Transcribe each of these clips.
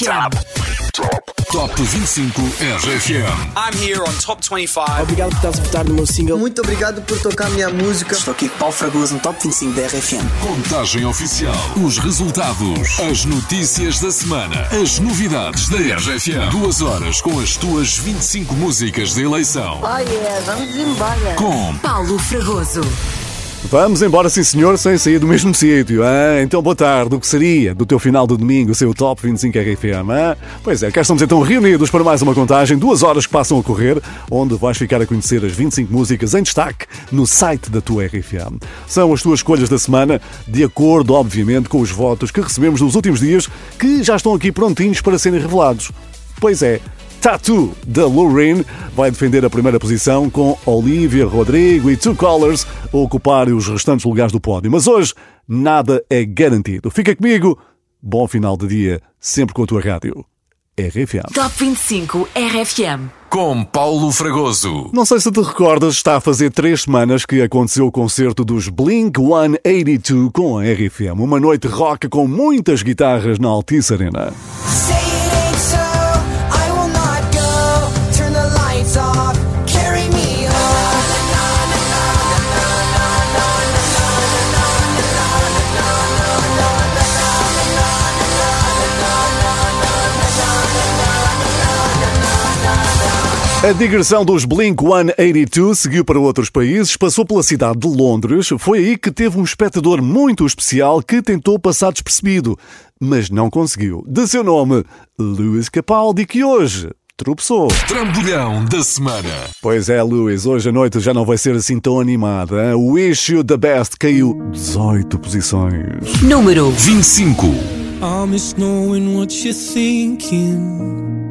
RFM. Top 25 RFM. I'm here on Top 25. Obrigado por estás a votar no meu single. Muito obrigado por tocar a minha música. Estou aqui com Paulo Fragoso no Top 25 da RFM. Contagem oficial. Os resultados. As notícias da semana. As novidades da RFM. Duas horas com as tuas 25 músicas de eleição. Oh yeah, vamos embora. Com Paulo Fragoso. Vamos embora, sim senhor, sem sair do mesmo sítio. Então, boa tarde. O que seria do teu final de domingo, o seu Top 25 RFM? Ah? Pois é, cá estamos então reunidos para mais uma contagem, duas horas que passam a correr, onde vais ficar a conhecer as 25 músicas em destaque no site da tua RFM. São as tuas escolhas da semana, de acordo, obviamente, com os votos que recebemos nos últimos dias, que já estão aqui prontinhos para serem revelados. Pois é, Tattoo, da Lorraine, vai defender a primeira posição com Olivia Rodrigo e Two Colors a ocuparem os restantes lugares do pódio. Mas hoje, nada é garantido. Fica comigo, bom final de dia, sempre com a tua rádio. RFM. Top 25 RFM. Com Paulo Fragoso. Não sei se te recordas, está a fazer três semanas que aconteceu o concerto dos Blink 182 com a RFM. Uma noite rock com muitas guitarras na Altice Arena. A digressão dos Blink 182 seguiu para outros países, passou pela cidade de Londres. Foi aí que teve um espectador muito especial que tentou passar despercebido, mas não conseguiu. De seu nome, Lewis Capaldi, que hoje tropeçou. Trambolhão da semana. Pois é, Lewis, hoje a noite já não vai ser assim tão animada. hein? O issue the best caiu 18 posições. Número 25. I miss knowing what you're thinking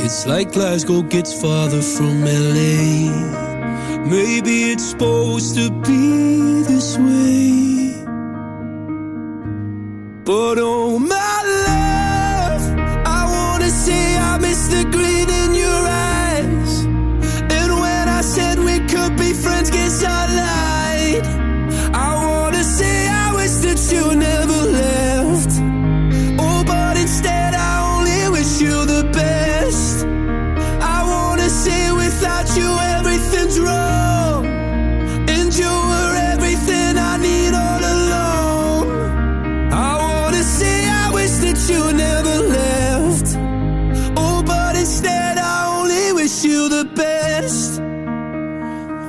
It's like Glasgow gets farther from LA. Maybe it's supposed to be this way. But oh my love, I wanna say I miss the green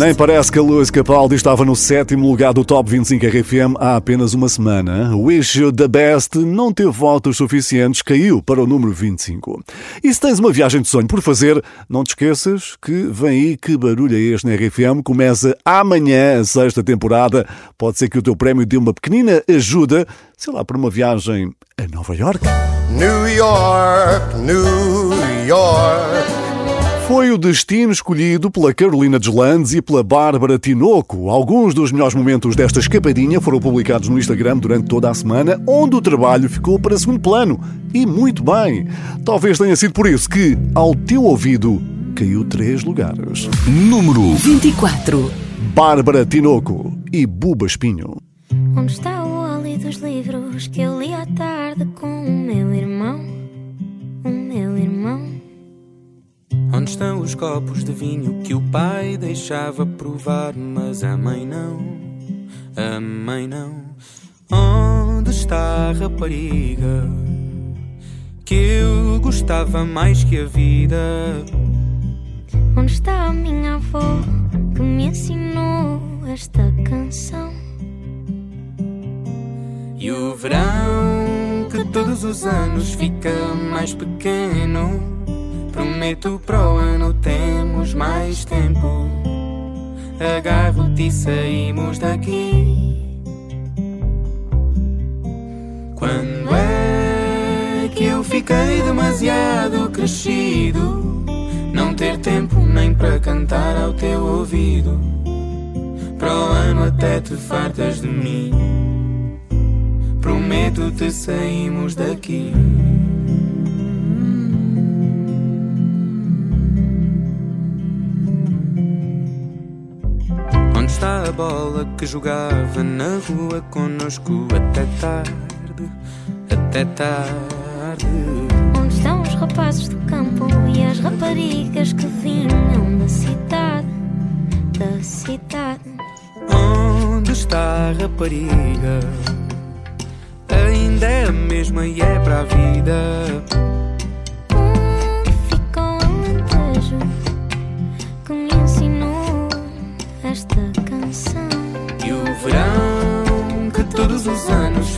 Nem parece que a Lewis Capaldi estava no sétimo lugar do Top 25 RFM há apenas uma semana. Wish You the Best não teve votos suficientes, caiu para o número 25. E se tens uma viagem de sonho por fazer, não te esqueças que vem aí que barulho é este na RFM. Começa amanhã a sexta temporada. Pode ser que o teu prémio dê uma pequenina ajuda, sei lá, para uma viagem a Nova York. New York, New York. Foi o destino escolhido pela Carolina Deslandes e pela Bárbara Tinoco. Alguns dos melhores momentos desta escapadinha foram publicados no Instagram durante toda a semana, onde o trabalho ficou para segundo plano. E muito bem. Talvez tenha sido por isso que, ao teu ouvido, caiu três lugares. Número 24. Bárbara Tinoco e Buba Espinho. Onde está o óleo dos livros que eu li à tarde com Onde estão os copos de vinho que o pai deixava provar, mas a mãe não? A mãe não. Onde está a rapariga que eu gostava mais que a vida? Onde está a minha avó que me ensinou esta canção? E o verão que todos os anos fica mais pequeno. Prometo para o ano temos mais tempo. Agarro-te e saímos daqui. Quando é que eu fiquei demasiado crescido? Não ter tempo nem para cantar ao teu ouvido. Para o ano até te fartas de mim. Prometo-te saímos daqui. Está a bola que jogava na rua conosco até tarde? Até tarde. Onde estão os rapazes do campo e as raparigas que vinham da cidade? Da cidade. Onde está a rapariga? Ainda é a mesma e é para a vida.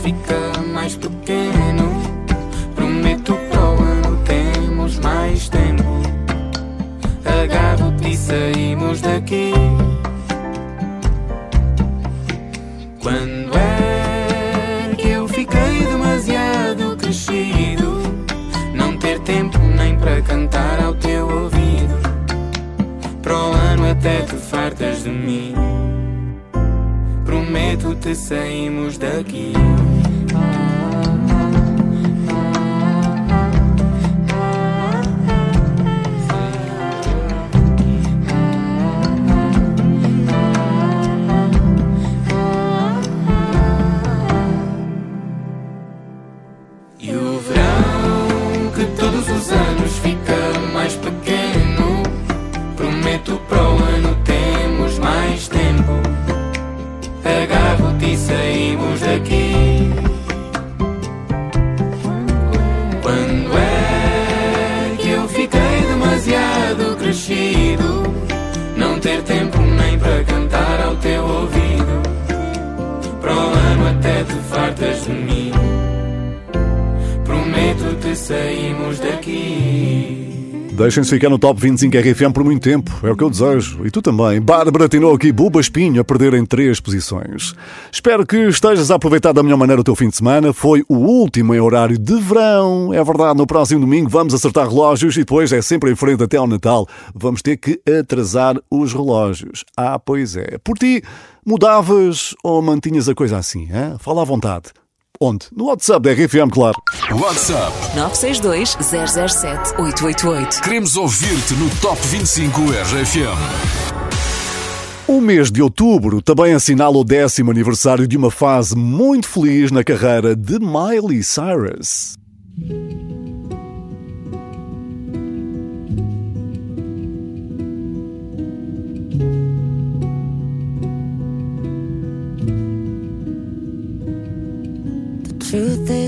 Fica mais pequeno. Prometo para o ano temos mais tempo. Agarro-te e saímos daqui. Quando é que eu fiquei demasiado crescido? Não ter tempo nem para cantar ao teu ouvido. Para o ano até te fartas de mim. Prometo-te saímos daqui. Deixem-se ficar no Top 25 RFM por muito tempo, é o que eu desejo. E tu também. Bárbara Tinoco e Buba Espinho a perderem três posições. Espero que estejas a aproveitar da melhor maneira o teu fim de semana. Foi o último em horário de verão. É verdade, no próximo domingo vamos acertar relógios e depois é sempre em frente até ao Natal. Vamos ter que atrasar os relógios. Ah, pois é. Por ti, mudavas ou mantinhas a coisa assim? Hein? Fala à vontade. Onde? No WhatsApp da RFM, claro. WhatsApp. 962 007 888. Queremos ouvir-te no Top 25 RFM. O mês de outubro também assinala o décimo aniversário de uma fase muito feliz na carreira de Miley Cyrus.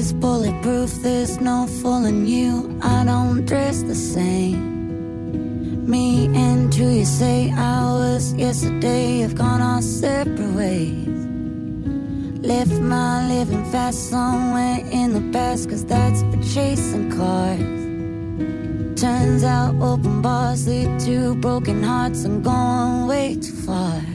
Is bulletproof, there's no fooling you. I don't dress the same. Me and who you say I was yesterday have gone our separate ways. Left my living fast somewhere in the past, cause that's for chasing cars. Turns out open bars lead to broken hearts I'm going way too far.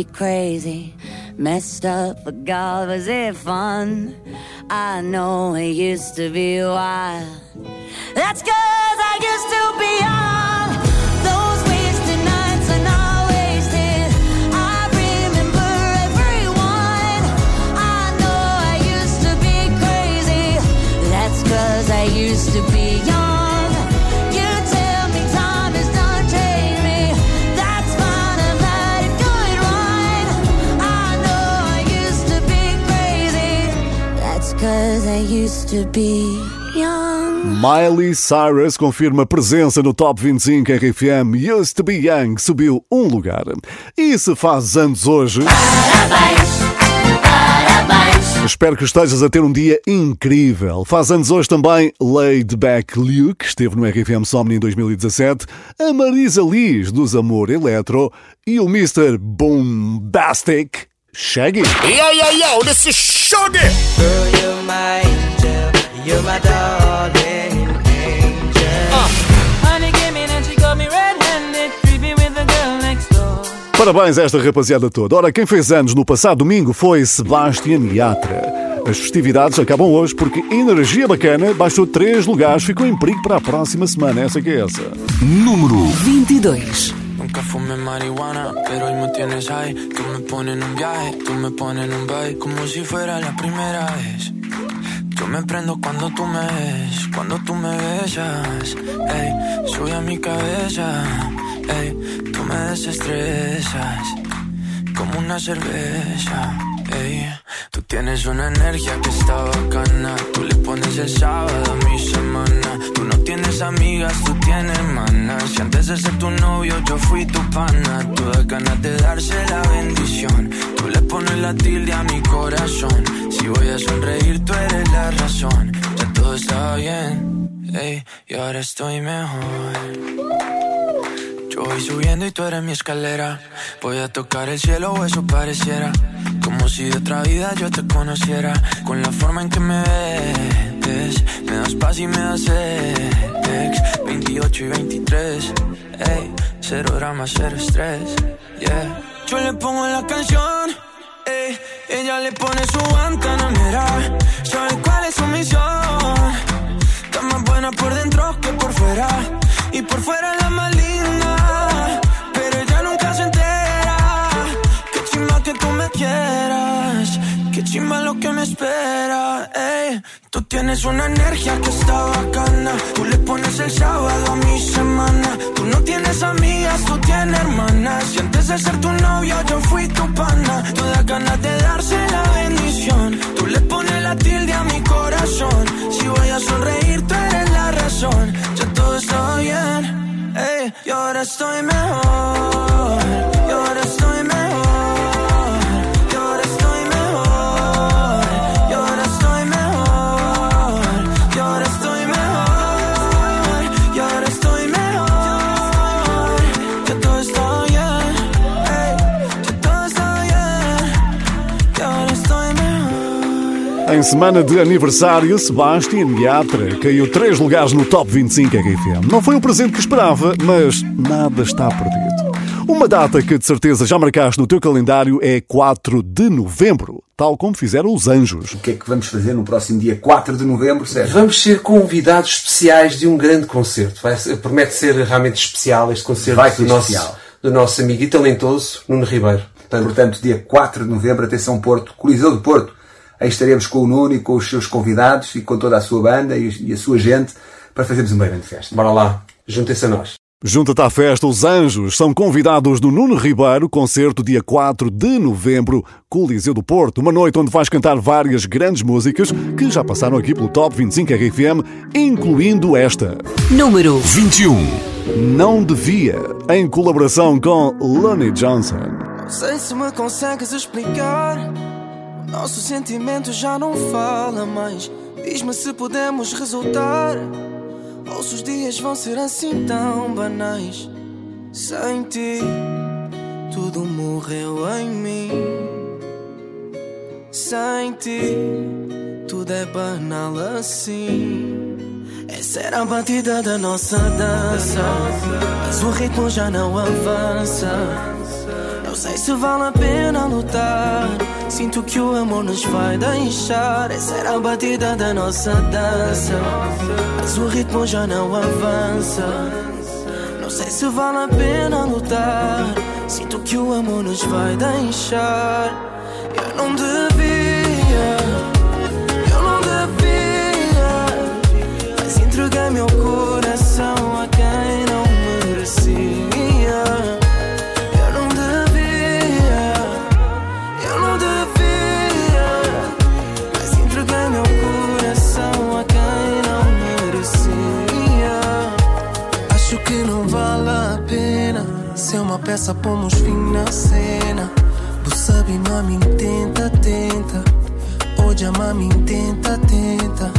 Used to be crazy, messed up, but God, was it fun? I know it used to be wild. That's cause I used to be young. Those wasted nights are not wasted. I remember everyone. I know I used to be crazy. That's cause I used to be young. Miley Cyrus confirma presença no Top 25 RFM Used to Be Young, subiu um lugar. E se faz anos hoje. Espero que estejas a ter um dia incrível. Faz anos hoje também Laid Back Luke, que esteve no RFM Somni em 2017, a Marisa Liz dos Amor Eletro e o Mr. Boombastic Shaggy. Yo, yo, yo, this is Shaggy. Girl, you're my angel. You're my darling angel. Honey came in and she got me red-handed, creepy with the girl next door. Parabéns a esta rapaziada toda. Ora, quem fez anos no passado domingo foi Sebastian Yatra. As festividades acabam hoje porque Energia Bacana baixou três lugares, ficou em perigo para a próxima semana. Essa que é essa. Número 22. Nunca fumé marihuana, pero hoy me tienes high. Tú me pones en un viaje, tú me pones en un vibe, como si fuera la primera vez. Yo me prendo cuando tú me ves, cuando tú me besas. Ey, sube a mi cabeza, ey, tú me desestresas, como una cerveza. Ey, tú tienes una energía que está bacana. Tú le pones el sábado a mi semana. Tienes amigas, tú tienes hermanas. Si antes de ser tu novio yo fui tu pana. Tú das ganas de darse la bendición. Tú le pones la tilde a mi corazón. Si voy a sonreír, tú eres la razón. Ya todo está bien, ey, y ahora estoy mejor. Yo voy subiendo y tú eres mi escalera. Voy a tocar el cielo o eso pareciera. Como si de otra vida yo te conociera. Con la forma en que me ves. Me das paz y me das sex. 28 y 23. Ey, cero drama, cero estrés. Yeah. Yo le pongo la canción. Ey, ella le pone su guantanamera. ¿Sabe cuál es su misión? Está más buena por dentro que por fuera. Y por fuera la más linda. Pero ella nunca se entera. Qué chimba que tú me espera. Ey. Tú tienes una energía que está bacana. Tú le pones el sábado a mi semana. Tú no tienes amigas, tú tienes hermanas. Y antes de ser tu novio, yo fui tu pana. Todas ganas de darse la bendición. Tú le pones la tilde a mi corazón. Si voy a sonreír, tú eres la razón. Ya todo está bien. Ey. Y ahora estoy mejor. Y ahora estoy mejor. Em semana de aniversário, Sebastian Yatra caiu três lugares no Top 25 RFM. Não foi o presente que esperava, mas nada está perdido. Uma data que de certeza já marcaste no teu calendário é 4 de novembro, tal como fizeram os Anjos. O que é que vamos fazer no próximo dia 4 de novembro, Sérgio? Vamos ser convidados especiais de um grande concerto. Vai promete ser realmente especial este concerto Vai ser do, nosso, especial. do nosso amigo e talentoso Nuno Ribeiro. Portanto, dia 4 de novembro, atenção Porto, Coliseu do Porto. Aí estaremos com o Nuno e com os seus convidados e com toda a sua banda e a sua gente para fazermos uma grande festa. Bora lá, juntem-se a nós. Junta-te à festa, os Anjos são convidados do Nuno Ribeiro, concerto dia 4 de novembro, Coliseu do Porto. Uma noite onde vais cantar várias grandes músicas que já passaram aqui pelo Top 25 RFM, incluindo esta. Número 21. Não Devia, em colaboração com Lonnie Johnson. Não sei se me consegues explicar. Nosso sentimento já não fala mais. Diz-me se podemos resultar. Ou se os dias vão ser assim tão banais. Sem ti, tudo morreu em mim. Sem ti, tudo é banal assim. Essa era a batida da nossa dança. Mas o ritmo já não avança. Não sei se vale a pena lutar. Sinto que o amor nos vai deixar. Essa era a batida da nossa dança. Mas o ritmo já não avança. Não sei se vale a pena lutar. Sinto que o amor nos vai deixar. Eu não devia. Eu não devia. Mas entreguei meu coração a peça, pomos fim na cena. Tu sabe, mami, tenta, tenta. Hoje a mami, tenta, tenta.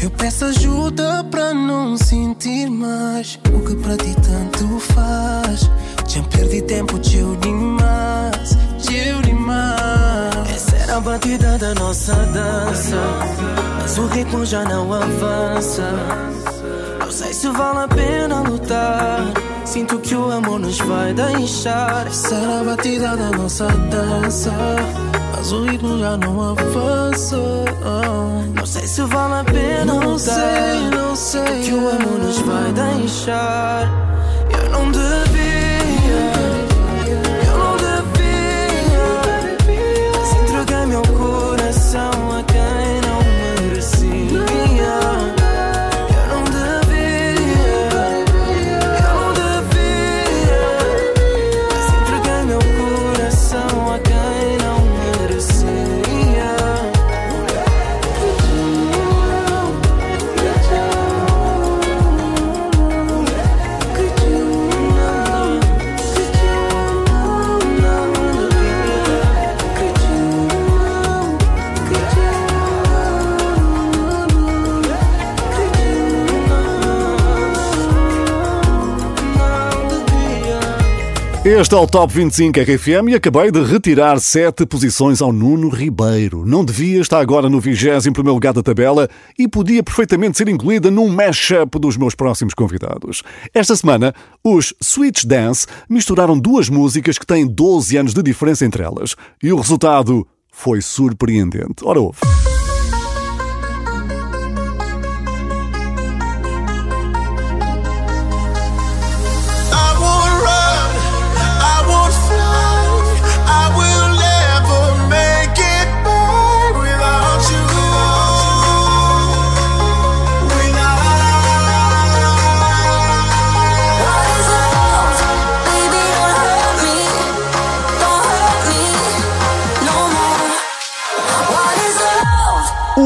Eu peço ajuda pra não sentir mais o que pra ti tanto faz. Já perdi tempo, teu demais, teu demais. Essa era a batida da nossa dança, mas o ritmo já não avança. Não sei se vale a pena lutar. Sinto que o amor nos vai deixar. Essa era a batida da nossa dança. Mas o ritmo já não avança. Não sei se vale a pena não sei, não sei. Sinto que o amor nos vai deixar. Este é o Top 25 RFM e acabei de retirar sete posições ao Nuno Ribeiro. Não devia estar agora no 21 lugar da tabela e podia perfeitamente ser incluída num mashup dos meus próximos convidados. Esta semana, os Switch Dance misturaram duas músicas que têm 12 anos de diferença entre elas e o resultado foi surpreendente. Ora, ouve.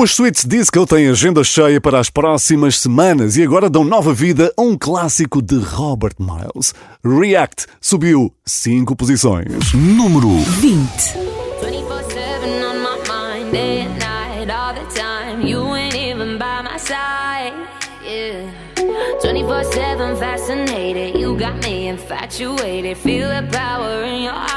Os Sweets Disco têm agenda cheia para as próximas semanas e agora dão nova vida a um clássico de Robert Miles. React subiu 5 posições. Número 20. 24-7 on my mind, day and night, all the time. You ain't even by my side, yeah. 24-7 fascinated, you got me infatuated. Feel the power in your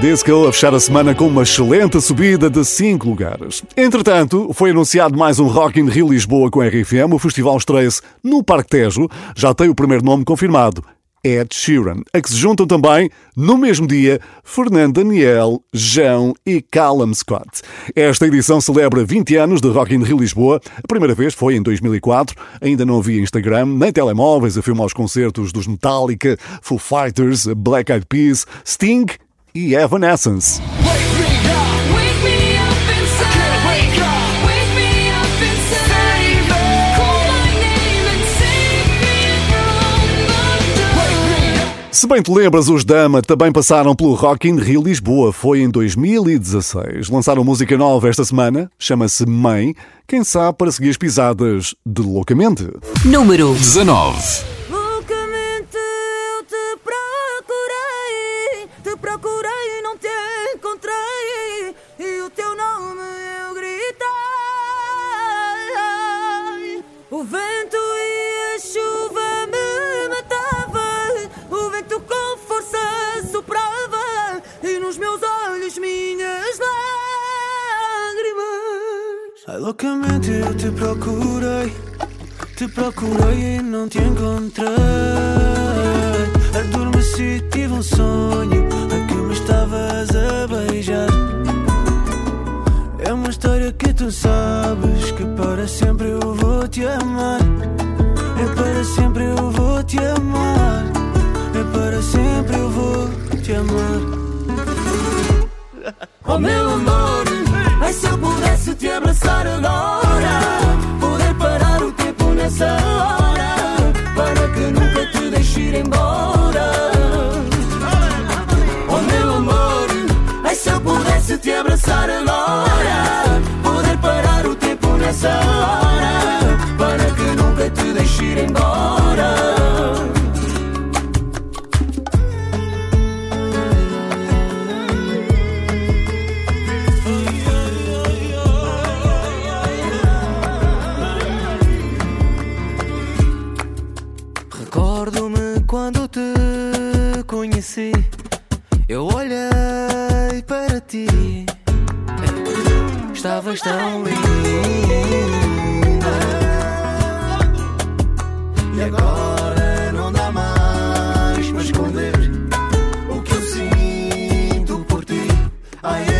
Disco a fechar a semana com uma excelente subida de 5 lugares. Entretanto, foi anunciado mais um Rock in Rio Lisboa com RFM. O festival estreia-se no Parque Tejo. Já tem o primeiro nome confirmado. Ed Sheeran, a que se juntam também, no mesmo dia, Fernando Daniel, João e Callum Scott. Esta edição celebra 20 anos de Rock in Rio Lisboa. A primeira vez foi em 2004. Ainda não havia Instagram, nem telemóveis a filmar os concertos dos Metallica, Foo Fighters, Black Eyed Peas, Sting e Evanescence. Se bem te lembras, os Dama também passaram pelo Rock in Rio Lisboa. Foi em 2016. Lançaram música nova esta semana, chama-se Mãe. Quem sabe para seguir as pisadas de Loucamente. Número 19. Loucamente eu te procurei, te procurei O vento e a chuva me matavam. O vento com força soprava. E nos meus olhos minhas lágrimas. Ai, loucamente eu te procurei, te procurei e não te encontrei. Adormeci, tive um sonho a que me estavas a beijar. É uma história que tu sabes que para sempre eu vou te amar. É para sempre eu vou te amar. É para sempre eu vou te amar. Ai, é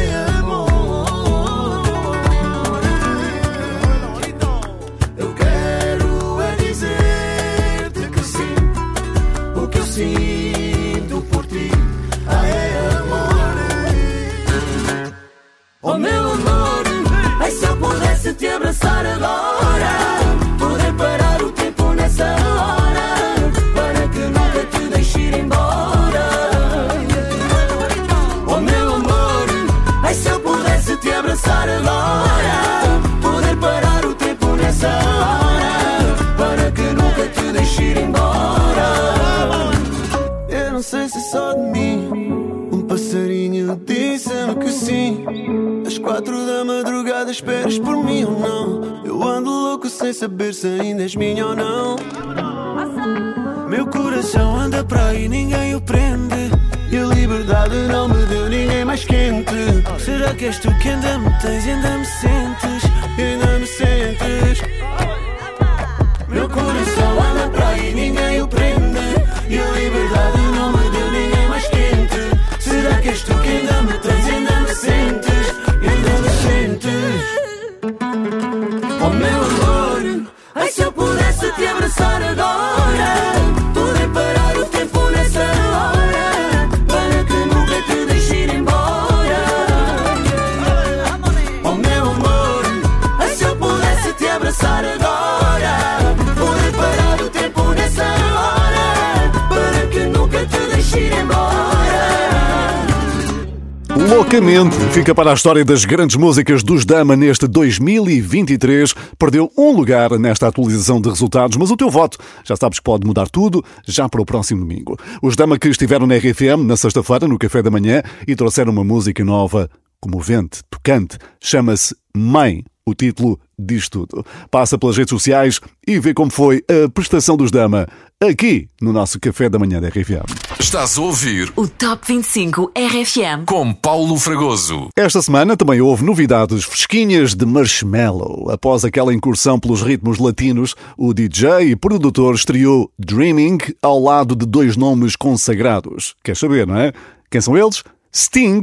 Loucamente, fica para a história das grandes músicas dos Dama neste 2023. Perdeu um lugar nesta atualização de resultados, mas o teu voto já sabes que pode mudar tudo já para o próximo domingo. Os Dama que estiveram na RFM na sexta-feira, no café da manhã, e trouxeram uma música nova, comovente, tocante, chama-se Mãe. O título diz tudo. Passa pelas redes sociais e vê como foi a prestação dos Dama aqui no nosso café da manhã da RFM. Estás a ouvir O Top 25 RFM. com Paulo Fragoso. Esta semana também houve novidades fresquinhas de Marshmallow. Após aquela incursão pelos ritmos latinos, o DJ e produtor estreou Dreaming ao lado de dois nomes consagrados. Quer saber, não é? Quem são eles? Sting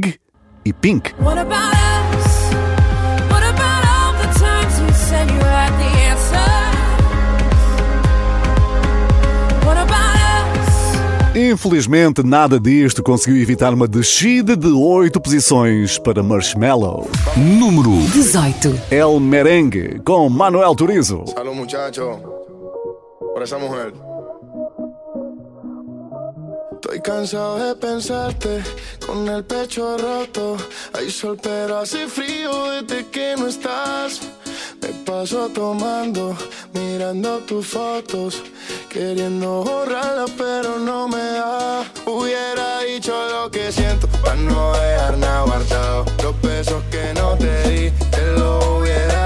e Pink. What about Infelizmente, nada disto conseguiu evitar uma descida de oito posições para Marshmallow. Número 18. El Merengue, com Manuel Turizo. Salud, muchacho. Por esa mujer. Estoy cansado de pensarte con el pecho roto. Hay sol, pero hace frío desde que no estás. Me paso tomando, mirando tus fotos, queriendo borrarlas, pero no me da. Hubiera dicho lo que siento para no dejar nada guardado. Los besos que no te di, te los hubiera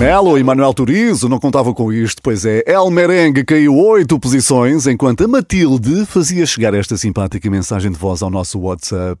Marshmallow e Manuel Turizo não contavam com isto, pois é. El Merengue caiu oito posições, enquanto a Matilde fazia chegar esta simpática mensagem de voz ao nosso WhatsApp.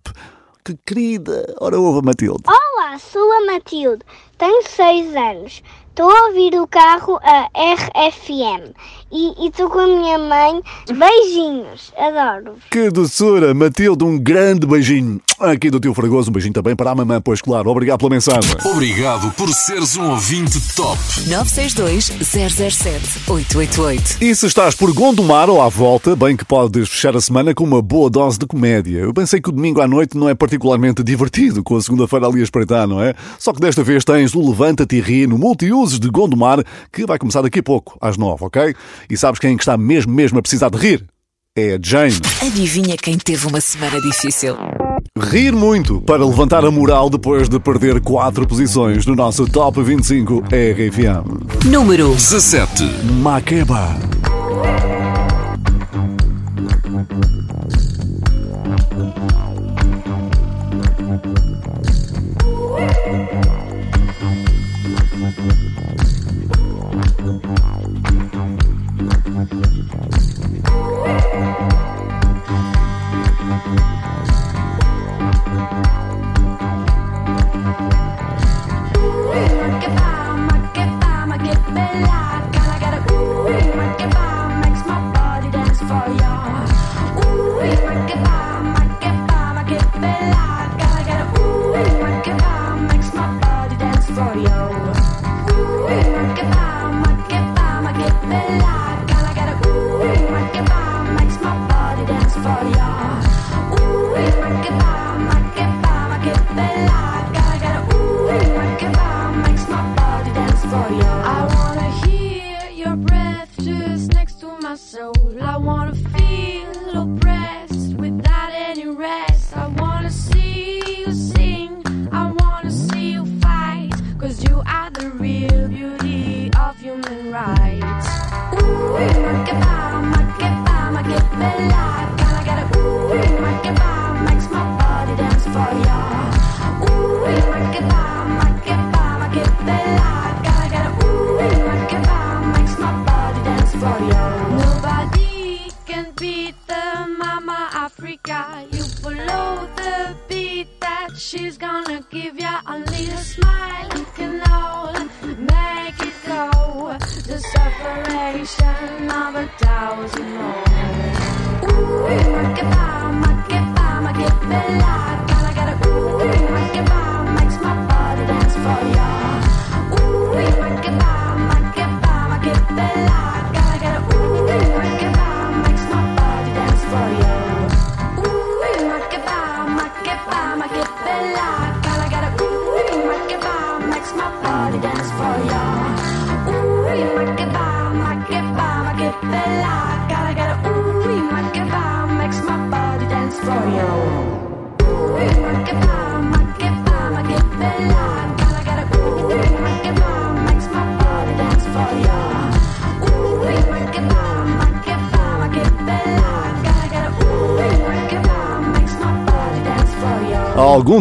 Que querida! Ora, ouve, Matilde. Olá, sou a Matilde, tenho 6 anos. Estou a ouvir o carro a RFM e estou com a minha mãe. Beijinhos, adoro. Que doçura! Matilde, um grande beijinho. Aqui do teu Fragoso, um beijinho também para a mamãe, pois claro. Obrigado pela mensagem. Obrigado por seres um ouvinte top. 962 007 888. E se estás por Gondomar ou à volta, bem que podes fechar a semana com uma boa dose de comédia. Eu pensei que o domingo à noite não é particularmente divertido, com a segunda-feira ali a espreitar, não é? Só que desta vez tens o Levanta-te e Ri no Multiusos de Gondomar, que vai começar daqui a pouco, às nove, ok? E sabes quem é que está mesmo, mesmo a precisar de rir? É a Jane. Adivinha quem teve uma semana difícil? Rir muito para levantar a moral depois de perder quatro posições no nosso Top 25 RFM. Número 17. Makeba.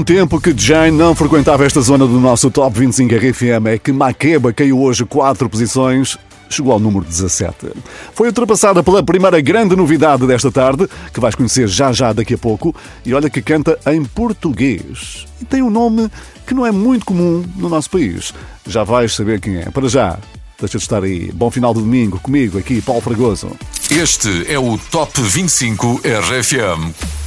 Tempo que Jane não frequentava esta zona do nosso Top 25 RFM. É que Makeba caiu hoje 4 posições chegou ao número 17. Foi ultrapassada pela primeira grande novidade desta tarde, que vais conhecer já já daqui a pouco, e olha que canta em português. E tem um nome que não é muito comum no nosso país. Já vais saber quem é. Para já, deixa de estar aí. Bom final de domingo comigo aqui, Paulo Fragoso. Este é o Top 25 RFM.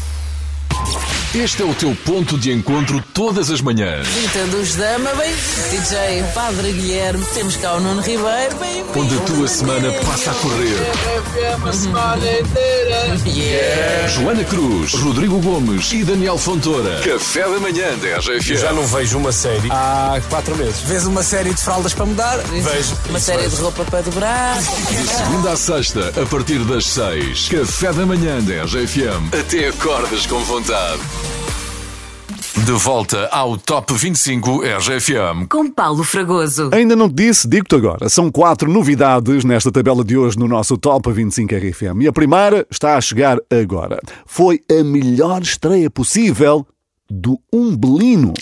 Este é o teu ponto de encontro todas as manhãs. Rita dos Dama, bem, DJ Padre Guilherme, temos cá o Nuno Ribeiro, bem, Onde a tua semana passa a correr. Yeah. Joana Cruz, Rodrigo Gomes e Daniel Fontoura. Café da manhã da RFM. Já não vejo uma série há quatro meses. Vês uma série de fraldas para mudar? Vejo. Uma série de roupa para dobrar? De segunda à sexta, a partir das seis. Café da manhã da RFM. Até acordas com vontade. De volta ao Top 25 RFM. Com Paulo Fragoso. Ainda não te disse, digo-te agora. São quatro novidades nesta tabela de hoje no nosso Top 25 RFM. E a primeira está a chegar agora. Foi a melhor estreia possível do Umbelino.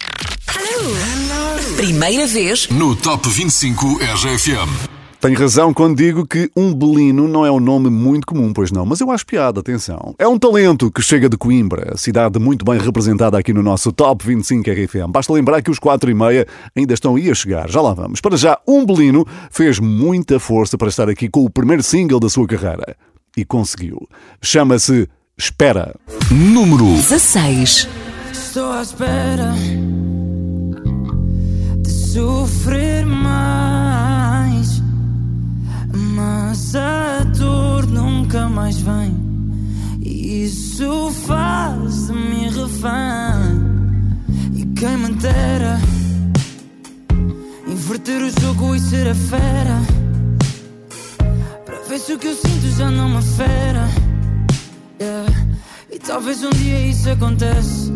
Primeira vez no Top 25 RFM. Tenho razão quando digo que Umbelino não é um nome muito comum, pois não, mas eu acho piada, atenção. É um talento que chega de Coimbra, cidade muito bem representada aqui no nosso Top 25 RFM. Basta lembrar que os 4 e meia ainda estão aí a chegar, já lá vamos. Para já, Umbelino fez muita força para estar aqui com o primeiro single da sua carreira. E conseguiu. Chama-se Espera. Número 16. Estou à espera de sofrer mais, mas a dor nunca mais vem. E isso faz de mim refém. E quem me dera inverter o jogo e ser a fera. Para ver se o que eu sinto já não me fera. Yeah. E talvez um dia isso acontece.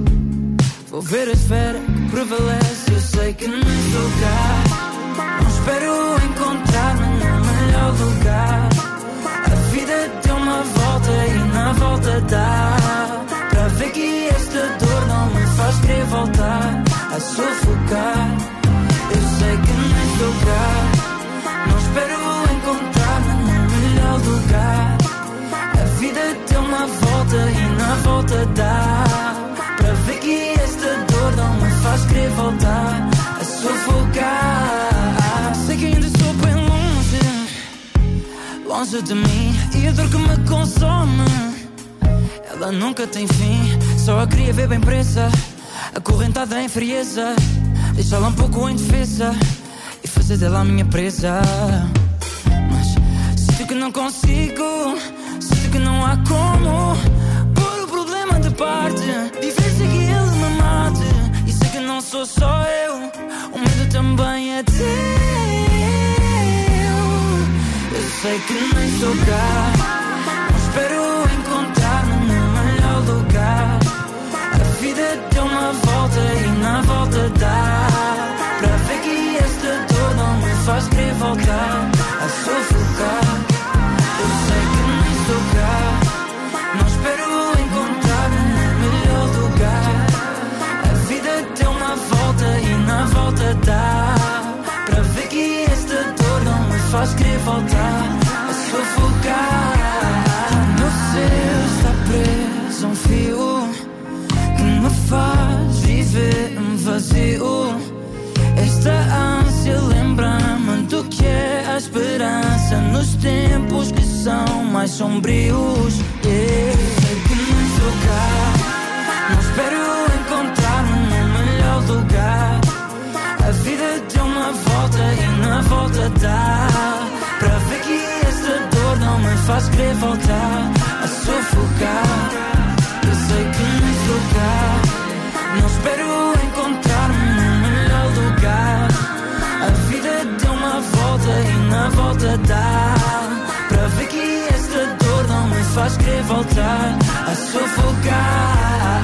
Vou ver a esfera que prevalece. Eu sei que não estou cá. Não espero encontrar-me melhor lugar. A vida deu uma volta e na volta dá. Para ver que esta dor não me faz querer voltar a sufocar. Eu sei que estou cá. Não espero encontrar-me no melhor lugar. A vida deu uma volta e na volta dá. Para ver que esta dor não me faz querer voltar a sufocar. De mim. E a dor que me consome, ela nunca tem fim. Só a queria ver bem presa, acorrentada em frieza. Deixá-la um pouco indefesa e fazer dela a minha presa. Mas sinto que não consigo, sinto que não há como pôr o problema de parte. Sem que ele me mate. E sei que não sou só eu, o medo também é teu. Sei que nem sou cá, não espero encontrar-me no melhor lugar. A vida deu uma volta e na volta dá. Para ver que esta dor não me faz querer voltar a sufocar. Eu sei que nem sou cá, não espero encontrar-me no melhor lugar. A vida deu uma volta e na volta dá. Para ver que esta dor não me faz querer voltar mais sombrios. Yeah. Sei que estou cá, não espero encontrar-me no melhor lugar. A vida deu uma volta e na volta dá. Para ver que esta dor não me faz querer voltar a sufocar. Eu sei que estou cá, não espero encontrar-me no melhor lugar. A vida deu uma volta e na volta dá. Faz querer voltar a sufocar.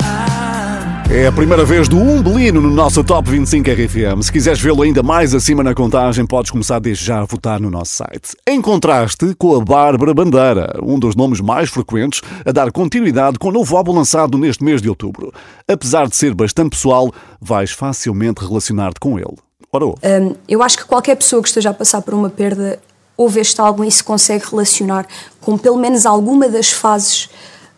É a primeira vez do Umbelino no nosso Top 25 RFM. Se quiseres vê-lo ainda mais acima na contagem, podes começar desde já a votar no nosso site. Em contraste com a Bárbara Bandeira, um dos nomes mais frequentes a dar continuidade com o novo álbum lançado neste mês de outubro. Apesar de ser bastante pessoal, vais facilmente relacionar-te com ele. Um, eu acho que qualquer pessoa que esteja a passar por uma perda ouve este álbum e se consegue relacionar com pelo menos alguma das fases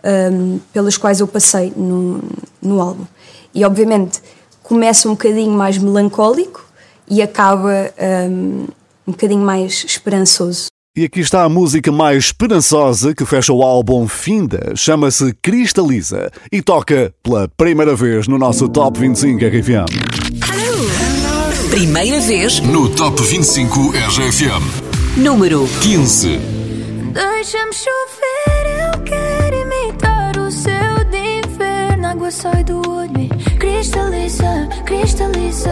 um, pelas quais eu passei no, no álbum. E obviamente começa um bocadinho mais melancólico e acaba um, um bocadinho mais esperançoso. E aqui está a música mais esperançosa que fecha o álbum Finda. Chama-se Cristaliza e toca pela primeira vez no nosso Top 25 RFM. Primeira vez No Top 25 RFM. Número 15. Deixa-me chover, eu quero imitar o céu de inverno. Água sai do olho e cristaliza, cristaliza.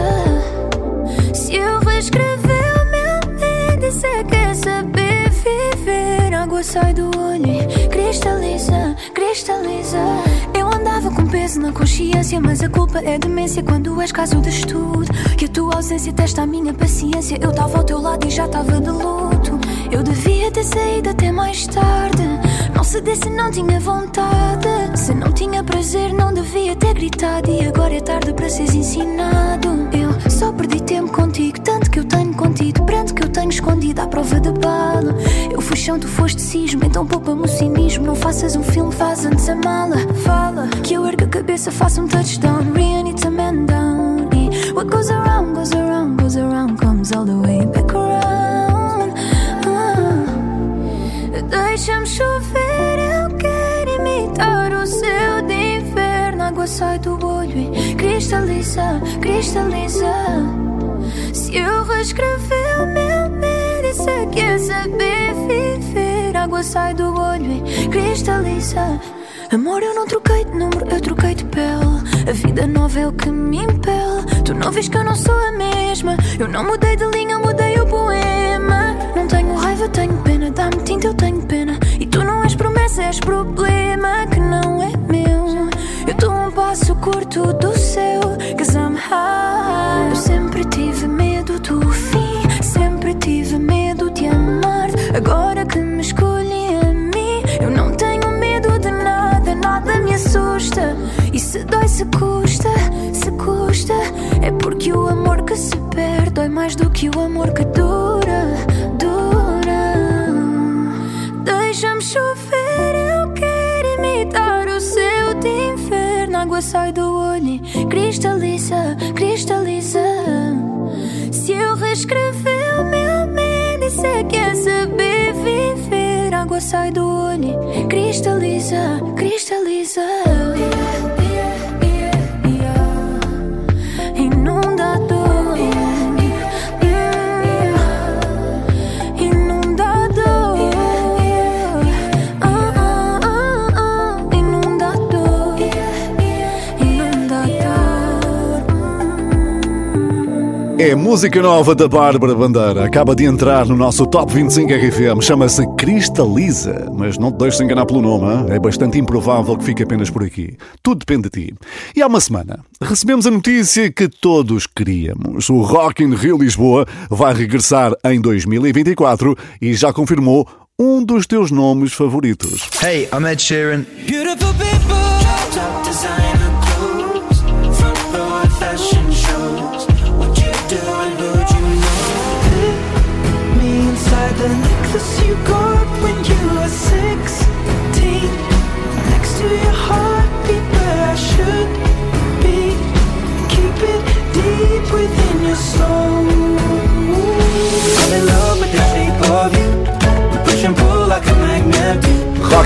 Se eu reescrever o meu índice, é quer saber viver. Água sai do olho e cristaliza, cristaliza. Andava com peso na consciência, mas a culpa é demência quando és caso de estudo. Que a tua ausência testa a minha paciência. Eu estava ao teu lado e já estava de luto. Eu devia ter saído até mais tarde. Não se não tinha vontade. Se não tinha prazer, não devia ter gritado. E agora é tarde para seres ensinado. Eu só perdi tempo contigo, Escondido à prova de bala. Eu fui chão, tu foste cismo, então poupa-me o cinismo. Não faças um filme, faz antes a mala. Fala que eu ergo a cabeça, faço um touchdown. Really need to man down. E what goes around, goes around, goes around, comes all the way back around. Ah, Deixa-me chover, eu quero imitar o céu Água sai do olho e cristaliza, cristaliza. Se eu reescrever o meu índice, quer saber viver. Água sai do olho e cristaliza. Amor, eu não troquei de número, eu troquei de pele. A vida nova é o que me impele. Tu não vês que eu não sou a mesma. Eu não mudei de linha, mudei o poema. Não tenho raiva, tenho pena. Dá-me tinta, curto do céu, cause I'm high. Eu sempre tive medo do fim, sempre tive medo de amar. Agora que me escolhi a mim, eu não tenho medo de nada, nada me assusta. E se dói, se custa, se custa, é porque o amor que se perde dói mais do que o amor que dura, sai do olho, cristaliza, cristaliza. Se eu reescrever o meu índice, quer saber viver. Água sai do olho, cristaliza, cristaliza. Música nova da Bárbara Bandeira. Acaba de entrar no nosso Top 25 RFM. Chama-se Cristaliza. Mas não te deixes enganar pelo nome. hein? É bastante improvável que fique apenas por aqui. Tudo depende de ti. E há uma semana recebemos a notícia que todos queríamos. O Rock in Rio Lisboa vai regressar em 2024 e já confirmou um dos teus nomes favoritos. Hey, I'm Ed Sheeran. Beautiful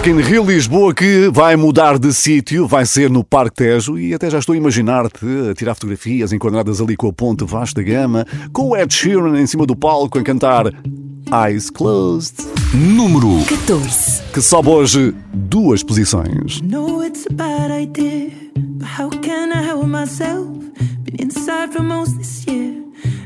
Rock in Rio Lisboa que vai mudar de sítio, vai ser no Parque Tejo e até já estou a imaginar-te a tirar fotografias enquadradas ali com a ponte Vasta Gama, com o Ed Sheeran em cima do palco a cantar Eyes Closed. Número 14. Que sobe hoje duas posições. know it's a bad idea, but how can I help myself? Been inside for most this year,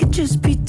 Could just pretend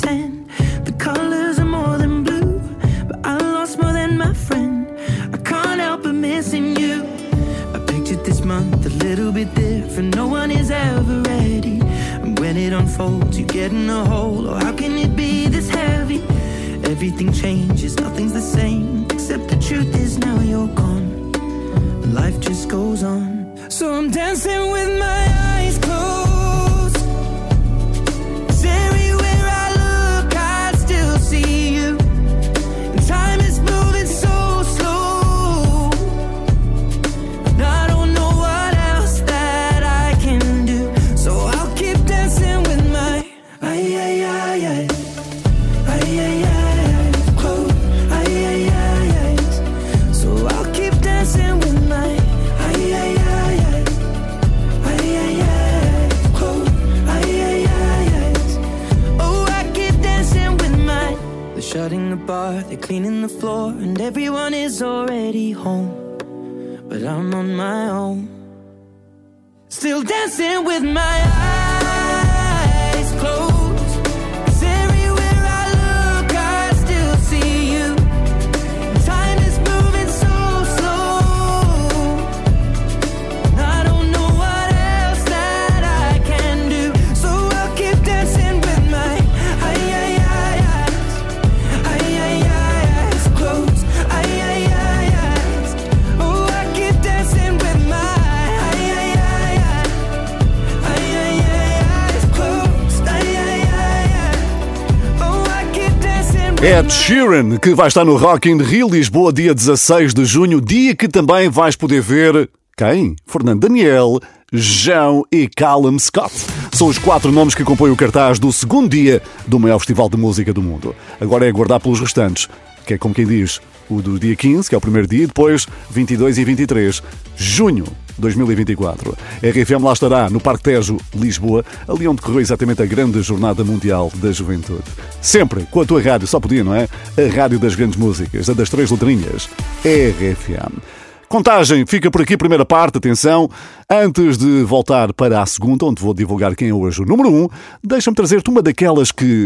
Ed Sheeran, que vai estar no Rock in Rio Lisboa dia 16 de junho, dia que também vais poder ver quem? Fernando Daniel, João e Callum Scott. São os quatro nomes que compõem o cartaz do segundo dia do maior festival de música do mundo. Agora é aguardar pelos restantes, que é como quem diz, o do dia 15, que é o primeiro dia, e depois 22 e 23, junho 2024. A RFM lá estará no Parque Tejo, Lisboa, ali onde correu exatamente a grande Jornada Mundial da Juventude. Sempre com a tua rádio, só podia, não é? A rádio das grandes músicas, a das três letrinhas, RFM. Contagem fica por aqui, primeira parte, atenção. Antes de voltar para a segunda, onde vou divulgar quem é hoje o número um, deixa-me trazer-te uma daquelas que.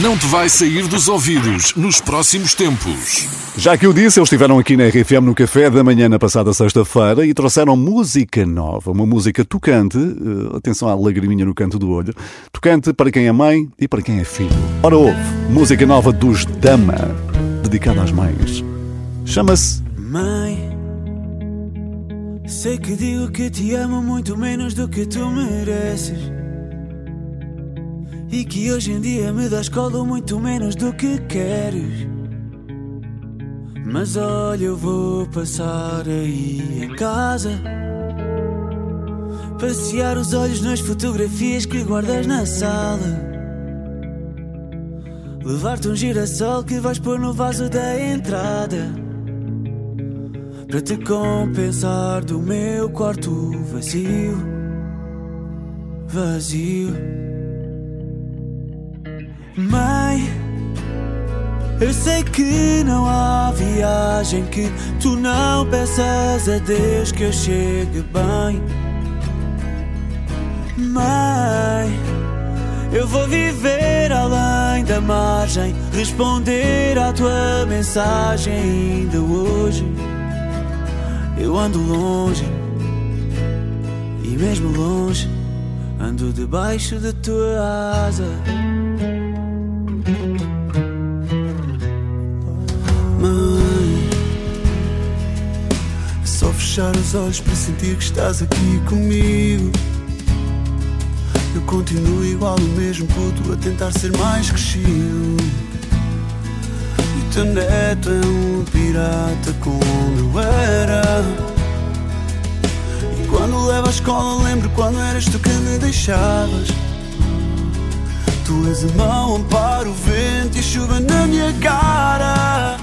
Não te vai sair dos ouvidos nos próximos tempos. Já que eu disse, eles estiveram aqui na RFM no café da manhã na passada sexta-feira e trouxeram música nova, uma música tocante, uh, atenção à lagriminha no canto do olho, tocante para quem é mãe e para quem é filho. Ora houve, música nova dos Dama, dedicada às mães. Chama-se Mãe, sei que digo que te amo muito menos do que tu mereces. E que hoje em dia me das colo muito menos do que queres. Mas olha, eu vou passar aí em casa. Passear os olhos nas fotografias que guardas na sala. Levar-te um girassol que vais pôr no vaso da entrada. Para te compensar do meu quarto vazio. Vazio. Mãe, eu sei que não há viagem que tu não peças a Deus que eu chegue bem. Mãe, eu vou viver além da margem, responder à tua mensagem ainda hoje. Eu ando longe, e mesmo longe, Ando debaixo da tua asa. Mãe, é só fechar os olhos para sentir que estás aqui comigo. Eu continuo igual o mesmo puto a tentar ser mais crescido. Teu neto é um pirata como eu era. E quando levo à escola lembro quando eras tu que me deixavas. Tu és a mão, amparo o vento e chuva na minha cara.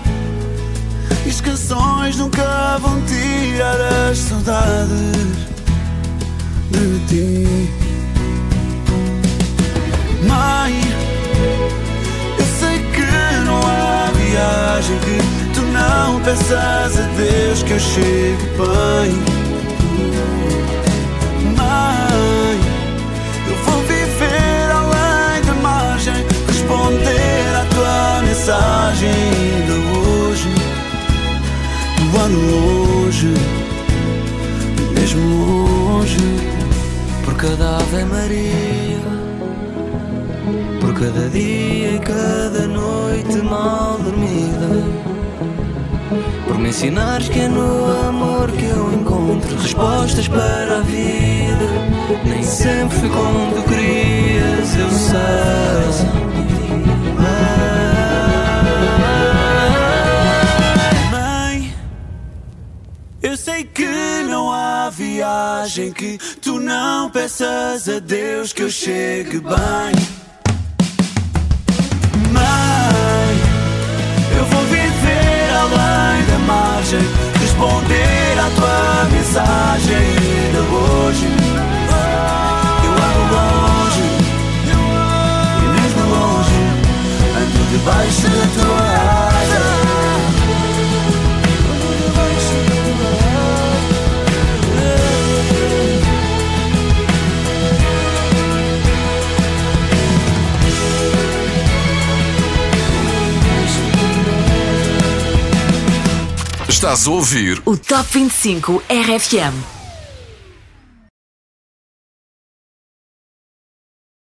E as canções nunca vão tirar as saudades de ti. Mãe, viagem que tu não peças a Deus que eu chegue bem. Mãe, eu vou viver além da margem, responder à tua mensagem ainda hoje. No ano longe, mesmo longe, por cada Ave Maria. Cada dia e cada noite mal dormida. Por me ensinares que é no amor que eu encontro Respostas para a vida. Nem sempre fui como tu querias, eu sei. Mãe, eu sei que não há viagem que tu não peças a Deus que eu chegue bem da margem, responder à tua mensagem ainda hoje. Eu ando longe, e mesmo longe, ando debaixo da tua Estás a ouvir O Top 25 RFM.